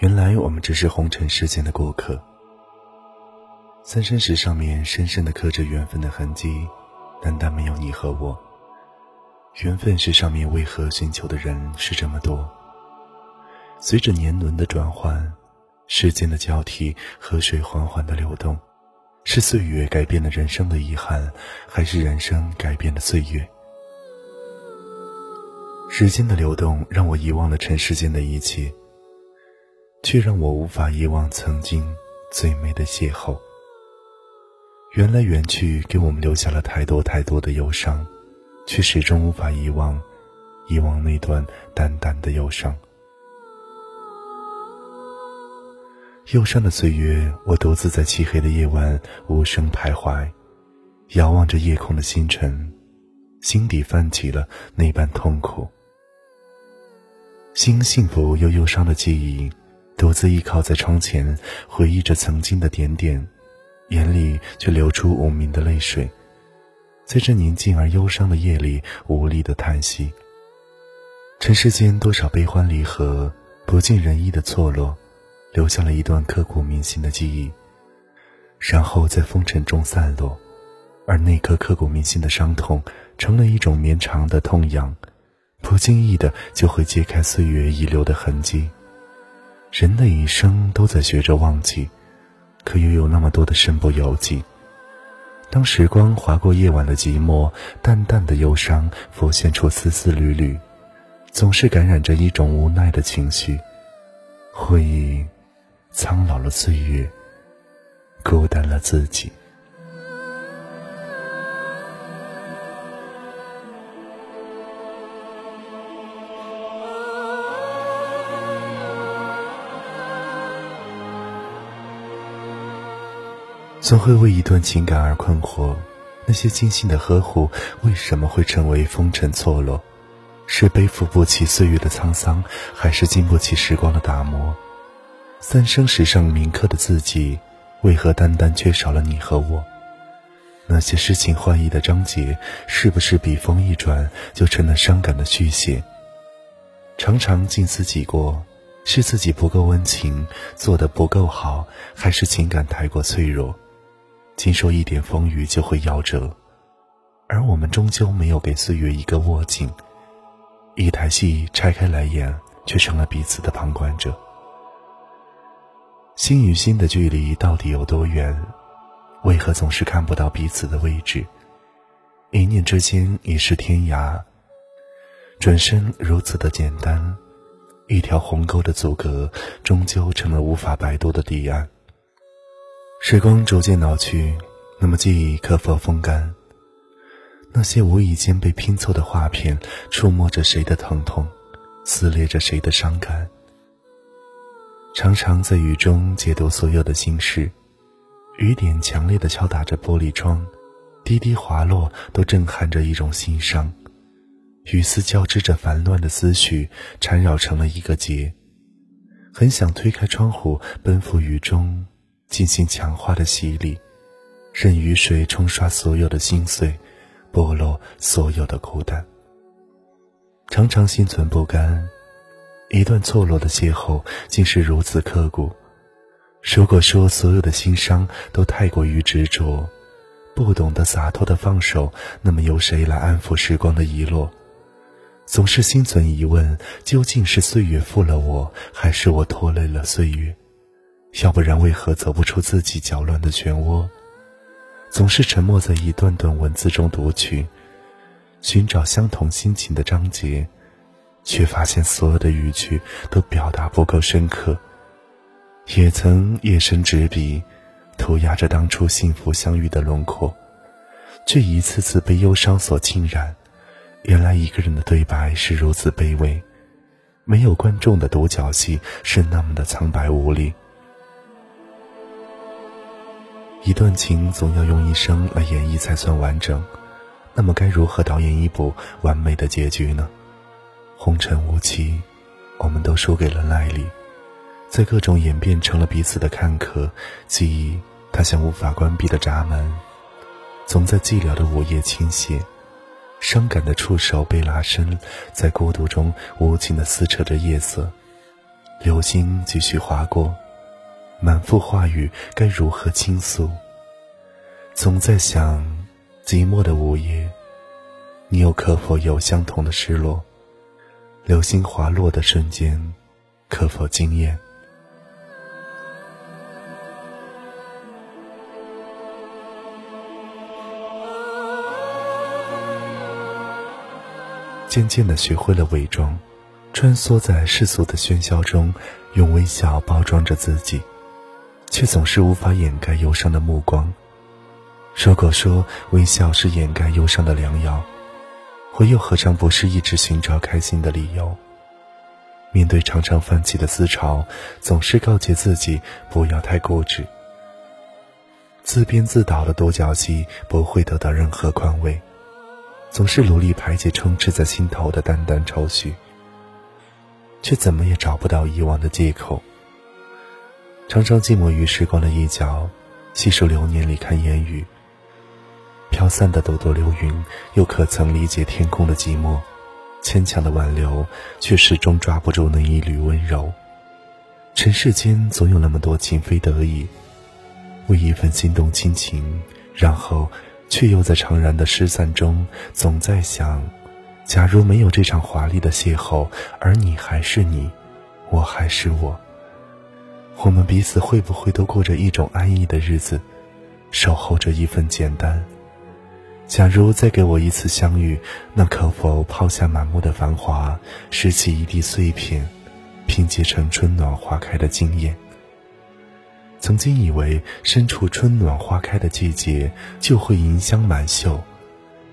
原来我们只是红尘世间的过客。三生石上面深深的刻着缘分的痕迹，单单没有你和我。缘分石上面为何寻求的人是这么多？随着年轮的转换，时间的交替，河水缓缓的流动，是岁月改变了人生的遗憾，还是人生改变了岁月？时间的流动让我遗忘了尘世间的一切，却让我无法遗忘曾经最美的邂逅。缘来缘去，给我们留下了太多太多的忧伤，却始终无法遗忘，遗忘那段淡淡的忧伤。忧伤的岁月，我独自在漆黑的夜晚无声徘徊，遥望着夜空的星辰，心底泛起了那般痛苦。新幸福又忧伤的记忆，独自依靠在窗前，回忆着曾经的点点，眼里却流出无名的泪水，在这宁静而忧伤的夜里，无力的叹息。尘世间多少悲欢离合，不尽人意的错落，留下了一段刻骨铭心的记忆，然后在风尘中散落，而那颗刻骨铭心的伤痛，成了一种绵长的痛痒。不经意的就会揭开岁月遗留的痕迹。人的一生都在学着忘记，可又有那么多的身不由己。当时光划过夜晚的寂寞，淡淡的忧伤浮现出丝丝缕缕，总是感染着一种无奈的情绪。回忆，苍老了岁月，孤单了自己。总会为一段情感而困惑，那些精心的呵护为什么会成为风尘错落？是背负不起岁月的沧桑，还是经不起时光的打磨？三生石上铭刻的字迹，为何单单缺少了你和我？那些诗情画意的章节，是不是笔锋一转就成了伤感的续写？常常静思己过，是自己不够温情，做得不够好，还是情感太过脆弱？经受一点风雨就会夭折，而我们终究没有给岁月一个握紧。一台戏拆开来演，却成了彼此的旁观者。心与心的距离到底有多远？为何总是看不到彼此的位置？一念之间已是天涯，转身如此的简单，一条鸿沟的阻隔，终究成了无法摆渡的堤岸。时光逐渐老去，那么记忆可否风干？那些无意间被拼凑的画片，触摸着谁的疼痛，撕裂着谁的伤感。常常在雨中解读所有的心事，雨点强烈的敲打着玻璃窗，滴滴滑落，都震撼着一种心伤。雨丝交织着烦乱的思绪，缠绕成了一个结。很想推开窗户，奔赴雨中。进行强化的洗礼，任雨水冲刷所有的心碎，剥落所有的孤单。常常心存不甘，一段错落的邂逅竟是如此刻骨。如果说所有的心伤都太过于执着，不懂得洒脱的放手，那么由谁来安抚时光的遗落？总是心存疑问，究竟是岁月负了我，还是我拖累了岁月？要不然，为何走不出自己搅乱的漩涡？总是沉默在一段段文字中读取，寻找相同心情的章节，却发现所有的语句都表达不够深刻。也曾夜深执笔，涂鸦着当初幸福相遇的轮廓，却一次次被忧伤所浸染。原来一个人的对白是如此卑微，没有观众的独角戏是那么的苍白无力。一段情总要用一生来演绎才算完整，那么该如何导演一部完美的结局呢？红尘无期，我们都输给了耐力，在各种演变成了彼此的看客。记忆，它像无法关闭的闸门，总在寂寥的午夜倾泻，伤感的触手被拉伸，在孤独中无情地撕扯着夜色。流星继续划过，满腹话语该如何倾诉？总在想，寂寞的午夜，你又可否有相同的失落？流星滑落的瞬间，可否惊艳？渐渐的学会了伪装，穿梭在世俗的喧嚣中，用微笑包装着自己，却总是无法掩盖忧伤的目光。如果说微笑是掩盖忧伤的良药，我又何尝不是一直寻找开心的理由？面对常常泛起的思潮，总是告诫自己不要太固执。自编自导的独角戏不会得到任何宽慰。总是努力排解充斥在心头的淡淡愁绪，却怎么也找不到遗忘的借口。常常寂寞于时光的一角，细数流年里看烟雨。飘散的朵朵流云，又可曾理解天空的寂寞？牵强的挽留，却始终抓不住那一缕温柔。尘世间总有那么多情非得已，为一份心动亲情，然后。却又在怅然的失散中，总在想：假如没有这场华丽的邂逅，而你还是你，我还是我，我们彼此会不会都过着一种安逸的日子，守候着一份简单？假如再给我一次相遇，那可否抛下满目的繁华，拾起一地碎片，拼接成春暖花开的惊艳？曾经以为身处春暖花开的季节就会迎香满袖，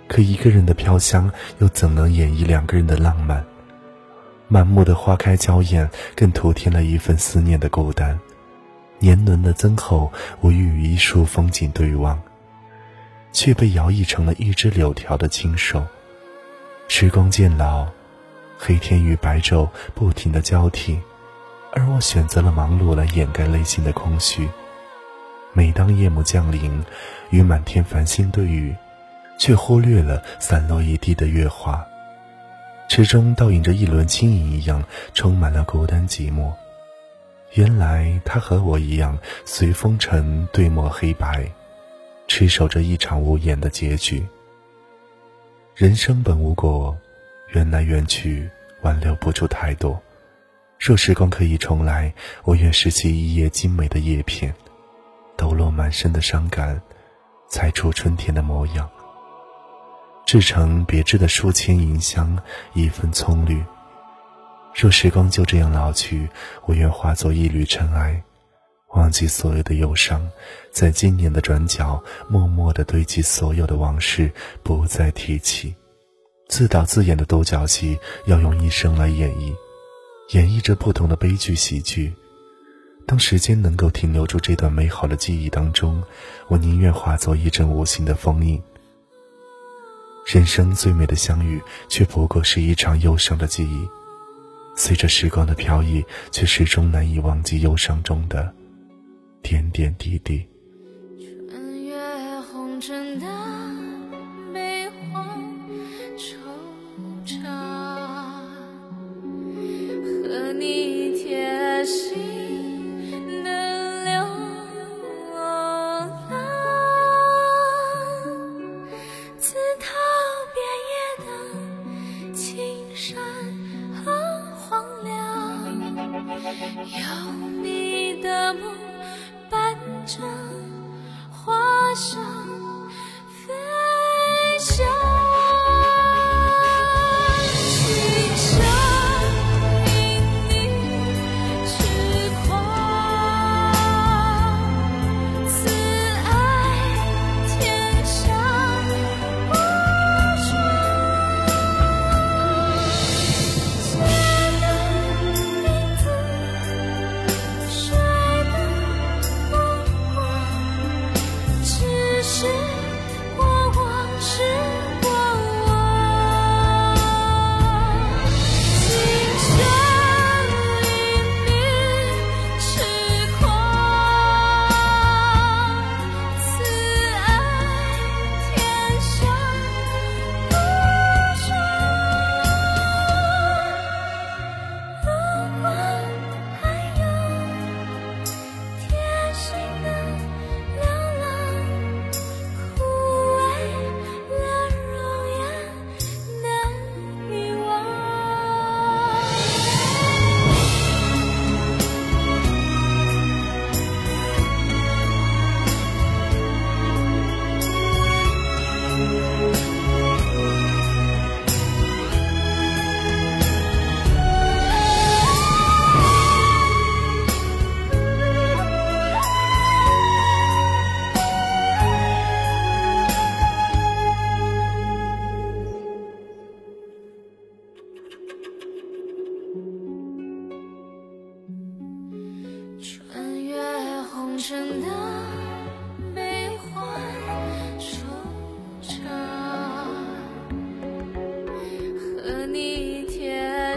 可一个人的飘香又怎能演绎两个人的浪漫？满目的花开娇艳，更徒添了一份思念的孤单。年轮的增厚，我欲与一束风景对望，却被摇曳成了一枝柳条的清瘦。时光渐老，黑天与白昼不停的交替。而我选择了忙碌来掩盖内心的空虚。每当夜幕降临，与满天繁星对语，却忽略了散落一地的月华，池中倒映着一轮轻盈一样，充满了孤单寂寞。原来他和我一样，随风尘对墨黑白，痴守着一场无言的结局。人生本无果，缘来缘去，挽留不住太多。若时光可以重来，我愿拾起一叶精美的叶片，抖落满身的伤感，裁出春天的模样，制成别致的书签银香，一份葱绿。若时光就这样老去，我愿化作一缕尘埃，忘记所有的忧伤，在今年的转角，默默地堆积所有的往事，不再提起。自导自演的独角戏，要用一生来演绎。演绎着不同的悲剧喜剧。当时间能够停留住这段美好的记忆当中，我宁愿化作一阵无形的风影。人生最美的相遇，却不过是一场忧伤的记忆。随着时光的飘逸，却始终难以忘记忧伤中的点点滴滴。穿越红尘的。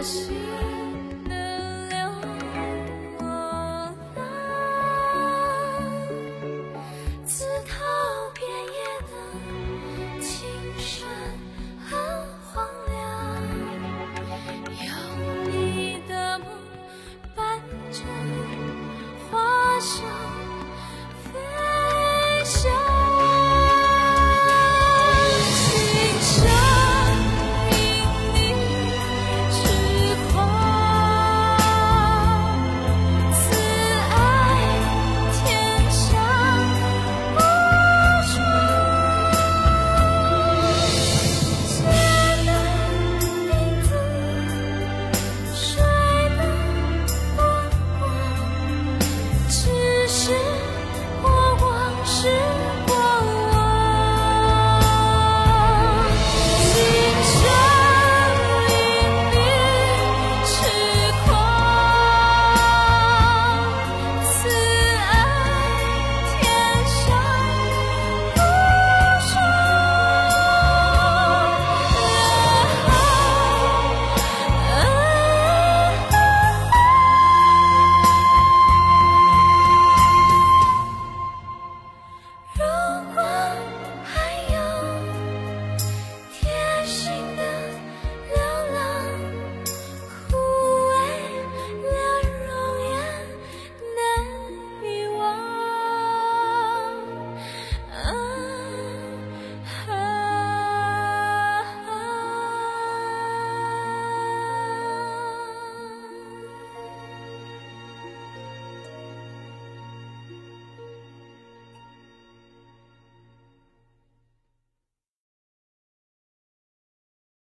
ashes.